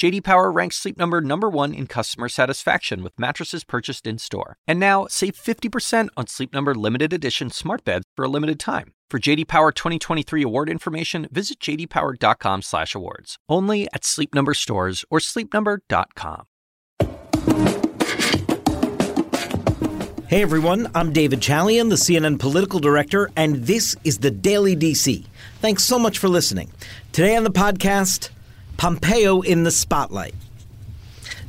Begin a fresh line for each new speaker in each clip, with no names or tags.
JD Power ranks Sleep Number number 1 in customer satisfaction with mattresses purchased in-store. And now, save 50% on Sleep Number limited edition smart beds for a limited time. For JD Power 2023 award information, visit jdpower.com/awards. Only at Sleep Number stores or sleepnumber.com.
Hey everyone, I'm David Chalian, the CNN political director, and this is the Daily DC. Thanks so much for listening. Today on the podcast, Pompeo in the spotlight.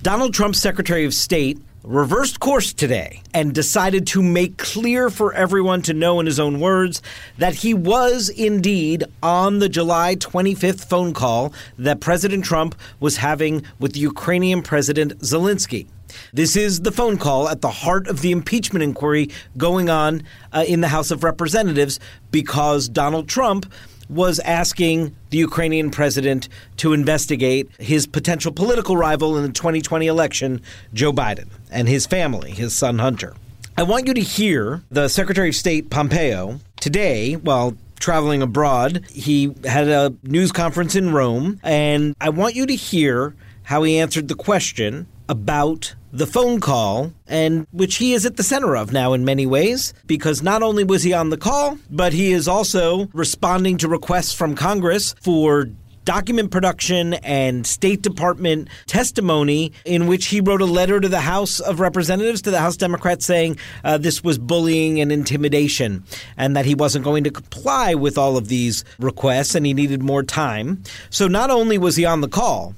Donald Trump's Secretary of State reversed course today and decided to make clear for everyone to know in his own words that he was indeed on the July 25th phone call that President Trump was having with the Ukrainian President Zelensky. This is the phone call at the heart of the impeachment inquiry going on uh, in the House of Representatives because Donald Trump was asking the Ukrainian president to investigate his potential political rival in the 2020 election, Joe Biden, and his family, his son Hunter. I want you to hear the Secretary of State Pompeo today, while traveling abroad, he had a news conference in Rome, and I want you to hear how he answered the question about the phone call, and which he is at the center of now in many ways, because not only was he on the call, but he is also responding to requests from Congress for document production and State Department testimony in which he wrote a letter to the House of Representatives, to the House Democrats, saying uh, this was bullying and intimidation and that he wasn't going to comply with all of these requests and he needed more time. So not only was he on the call,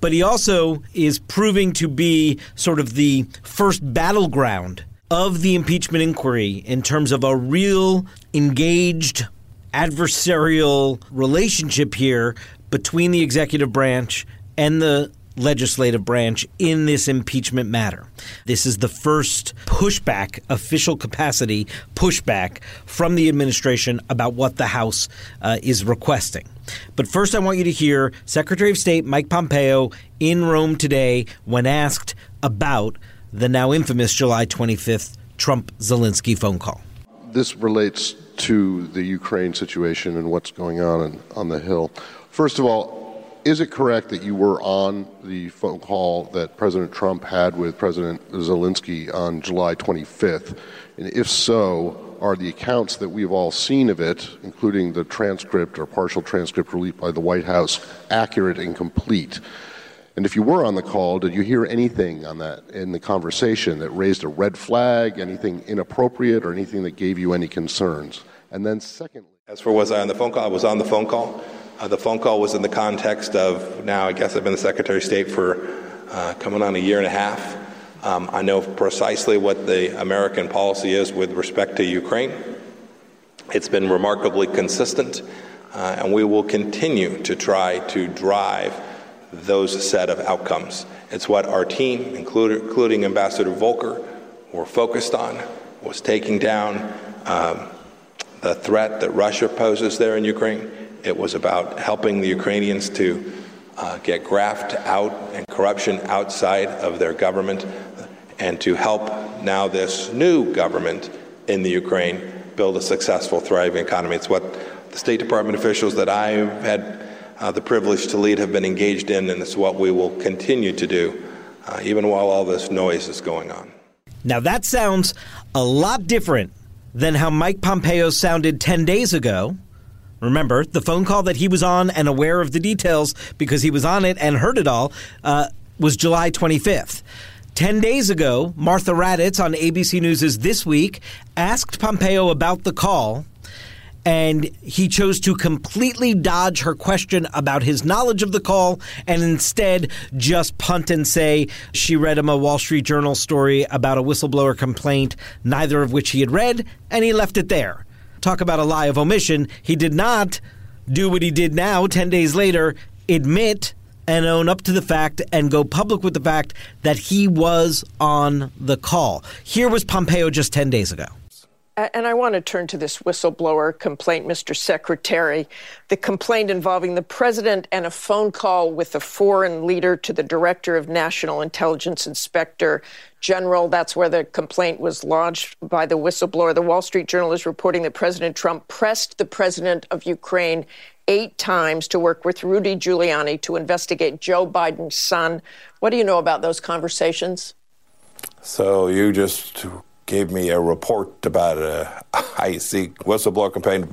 but he also is proving to be sort of the first battleground of the impeachment inquiry in terms of a real engaged adversarial relationship here between the executive branch and the legislative branch in this impeachment matter. This is the first pushback, official capacity pushback from the administration about what the House uh, is requesting. But first, I want you to hear Secretary of State Mike Pompeo in Rome today when asked about the now infamous July 25th Trump Zelensky phone call.
This relates to the Ukraine situation and what's going on in, on the Hill. First of all, is it correct that you were on the phone call that President Trump had with President Zelensky on July 25th? And if so, are the accounts that we've all seen of it, including the transcript or partial transcript released by the White House, accurate and complete? And if you were on the call, did you hear anything on that in the conversation that raised a red flag, anything inappropriate, or anything that gave you any concerns? And then, secondly,
as for was I on the phone call? I was on the phone call. Uh, the phone call was in the context of now, I guess I've been the Secretary of State for uh, coming on a year and a half. Um, I know precisely what the American policy is with respect to Ukraine. It's been remarkably consistent, uh, and we will continue to try to drive those set of outcomes. It's what our team, including Ambassador Volker, were focused on, was taking down um, the threat that Russia poses there in Ukraine it was about helping the Ukrainians to uh, get graft out and corruption outside of their government and to help now this new government in the Ukraine build a successful, thriving economy. It's what the State Department officials that I've had uh, the privilege to lead have been engaged in, and it's what we will continue to do, uh, even while all this noise is going on.
Now, that sounds a lot different than how Mike Pompeo sounded 10 days ago Remember, the phone call that he was on and aware of the details because he was on it and heard it all uh, was July 25th. Ten days ago, Martha Raddatz on ABC News' This Week asked Pompeo about the call, and he chose to completely dodge her question about his knowledge of the call and instead just punt and say she read him a Wall Street Journal story about a whistleblower complaint, neither of which he had read, and he left it there talk about a lie of omission. He did not do what he did now, 10 days later, admit and own up to the fact and go public with the fact that he was on the call. Here was Pompeo just 10 days ago.
And I want to turn to this whistleblower complaint, Mr. Secretary. The complaint involving the president and a phone call with a foreign leader to the director of National Intelligence Inspector General. That's where the complaint was lodged by the whistleblower. The Wall Street Journal is reporting that President Trump pressed the president of Ukraine eight times to work with Rudy Giuliani to investigate Joe Biden's son. What do you know about those conversations?
So you just gave me a report about a IC whistleblower campaign,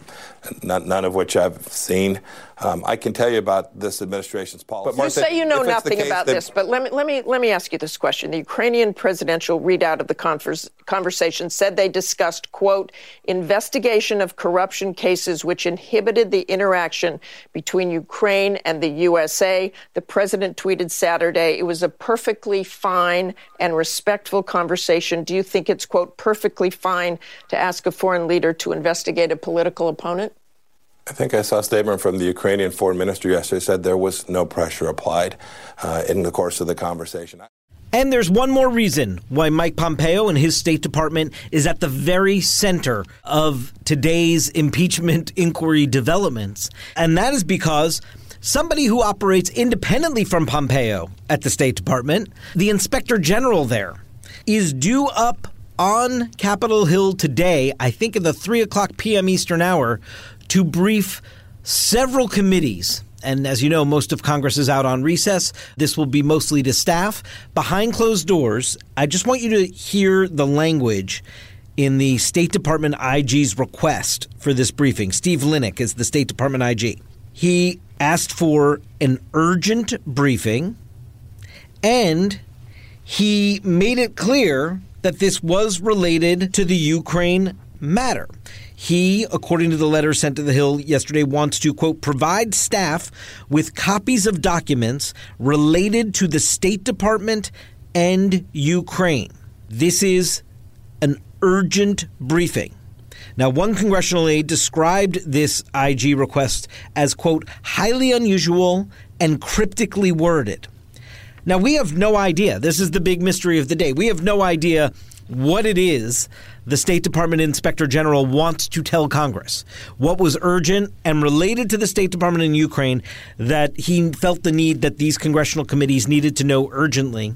none of which I've seen. Um, I can tell you about this administration's policy.
But Martha, you say you know nothing about that... this, but let me let me let me ask you this question: The Ukrainian presidential readout of the converse, conversation said they discussed quote investigation of corruption cases which inhibited the interaction between Ukraine and the USA. The president tweeted Saturday it was a perfectly fine and respectful conversation. Do you think it's quote perfectly fine to ask a foreign leader to investigate a political opponent?
I think I saw a statement from the Ukrainian foreign minister yesterday said there was no pressure applied uh, in the course of the conversation.
And there's one more reason why Mike Pompeo and his State Department is at the very center of today's impeachment inquiry developments. And that is because somebody who operates independently from Pompeo at the State Department, the Inspector General there, is due up on Capitol Hill today, I think at the 3 o'clock p.m. Eastern Hour, to brief several committees. And as you know, most of Congress is out on recess. This will be mostly to staff. Behind closed doors, I just want you to hear the language in the State Department IG's request for this briefing. Steve Linick is the State Department IG. He asked for an urgent briefing and he made it clear that this was related to the Ukraine matter. He, according to the letter sent to the Hill yesterday, wants to, quote, provide staff with copies of documents related to the State Department and Ukraine. This is an urgent briefing. Now, one congressional aide described this IG request as, quote, highly unusual and cryptically worded. Now, we have no idea. This is the big mystery of the day. We have no idea what it is the State Department Inspector General wants to tell Congress. What was urgent and related to the State Department in Ukraine that he felt the need that these congressional committees needed to know urgently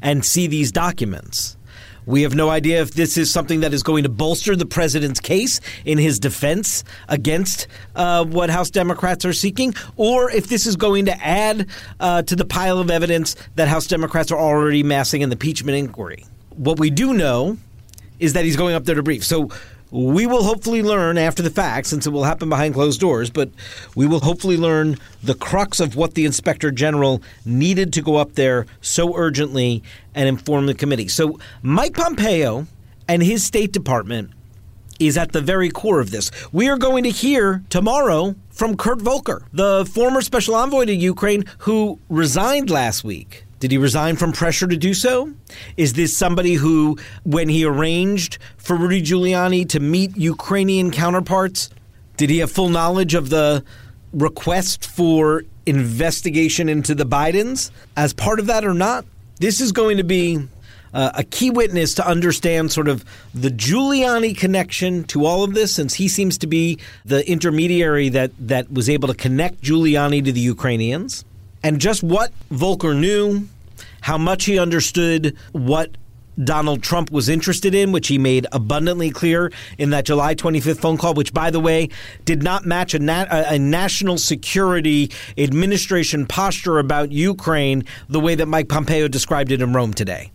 and see these documents. We have no idea if this is something that is going to bolster the president's case in his defense against uh, what House Democrats are seeking, or if this is going to add uh, to the pile of evidence that House Democrats are already massing in the impeachment inquiry. What we do know is that he's going up there to brief. So we will hopefully learn after the fact, since it will happen behind closed doors, but we will hopefully learn the crux of what the inspector general needed to go up there so urgently and inform the committee. So Mike Pompeo and his State Department is at the very core of this. We are going to hear tomorrow from Kurt Volker, the former special envoy to Ukraine who resigned last week. Did he resign from pressure to do so? Is this somebody who, when he arranged for Rudy Giuliani to meet Ukrainian counterparts, did he have full knowledge of the request for investigation into the Bidens as part of that or not? This is going to be uh, a key witness to understand sort of the Giuliani connection to all of this, since he seems to be the intermediary that, that was able to connect Giuliani to the Ukrainians and just what Volker knew, how much he understood what Donald Trump was interested in, which he made abundantly clear in that July 25th phone call, which, by the way, did not match a, nat- a, national security administration posture about Ukraine the way that Mike Pompeo described it in Rome today.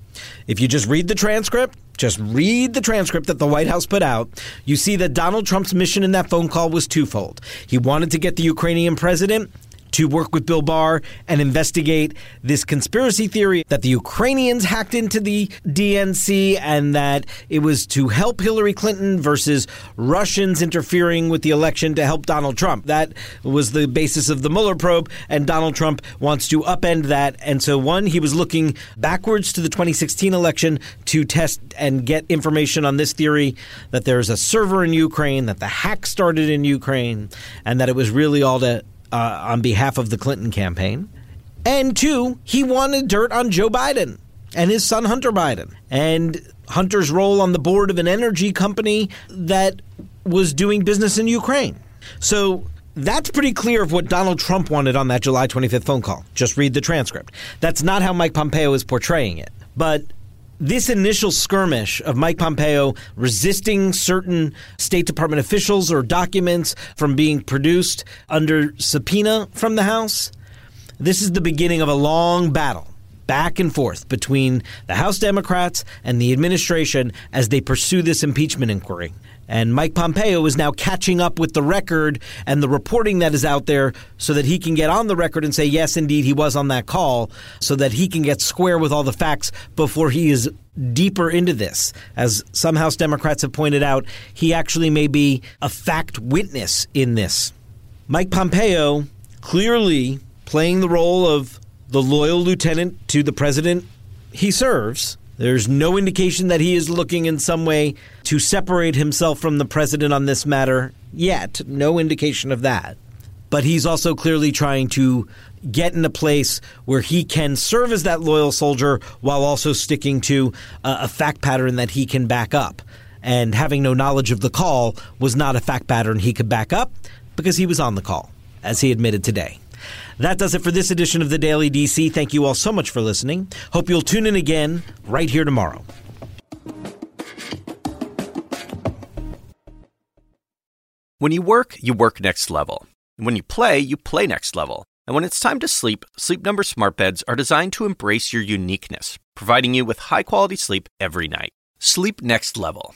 If you just read the transcript, just read the transcript that the White House put out, you see that Donald Trump's mission in that phone call was twofold. He wanted to get the Ukrainian president to work with Bill Barr and investigate this conspiracy theory that the Ukrainians hacked into the DNC and that it was to help Hillary Clinton versus Russians interfering with the election to help Donald Trump. That was the basis of the Mueller probe, and Donald Trump wants to upend that. And so, one, he was looking backwards to the 2016 election to test and get information on this theory that there's a server in Ukraine, that the hack started in Ukraine, and that it was really all to uh, on behalf of the Clinton campaign. And two, he wanted dirt on Joe Biden and his son Hunter Biden. And Hunter's role on the board of an energy company that was doing business in Ukraine. So that's pretty clear of what Donald Trump wanted on that July 25th phone call. Just read the transcript. That's not how Mike Pompeo is portraying it. But this initial skirmish of Mike Pompeo resisting certain State Department officials or documents from being produced under subpoena from the House, this is the beginning of a long battle back and forth between the House Democrats and the administration as they pursue this impeachment inquiry. And Mike Pompeo is now catching up with the record and the reporting that is out there so that he can get on the record and say, yes, indeed, he was on that call, so that he can get square with all the facts before he is deeper into this. As some House Democrats have pointed out, he actually may be a fact witness in this. Mike Pompeo clearly playing the role of the loyal lieutenant to the president he serves there's no indication that he is looking in some way to separate himself from the president on this matter yet. No indication of that. But he's also clearly trying to get in a place where he can serve as that loyal soldier while also sticking to a, a fact pattern that he can back up. And having no knowledge of the call was not a fact pattern he could back up because he was on the call, as he admitted today. That does it for this edition of the Daily DC. Thank you all so much for listening. Hope you'll tune in again right here tomorrow.
When you work, you work next level. When you play, you play next level. And when it's time to sleep, Sleep Number smart beds are designed to embrace your uniqueness, providing you with high-quality sleep every night. Sleep next level.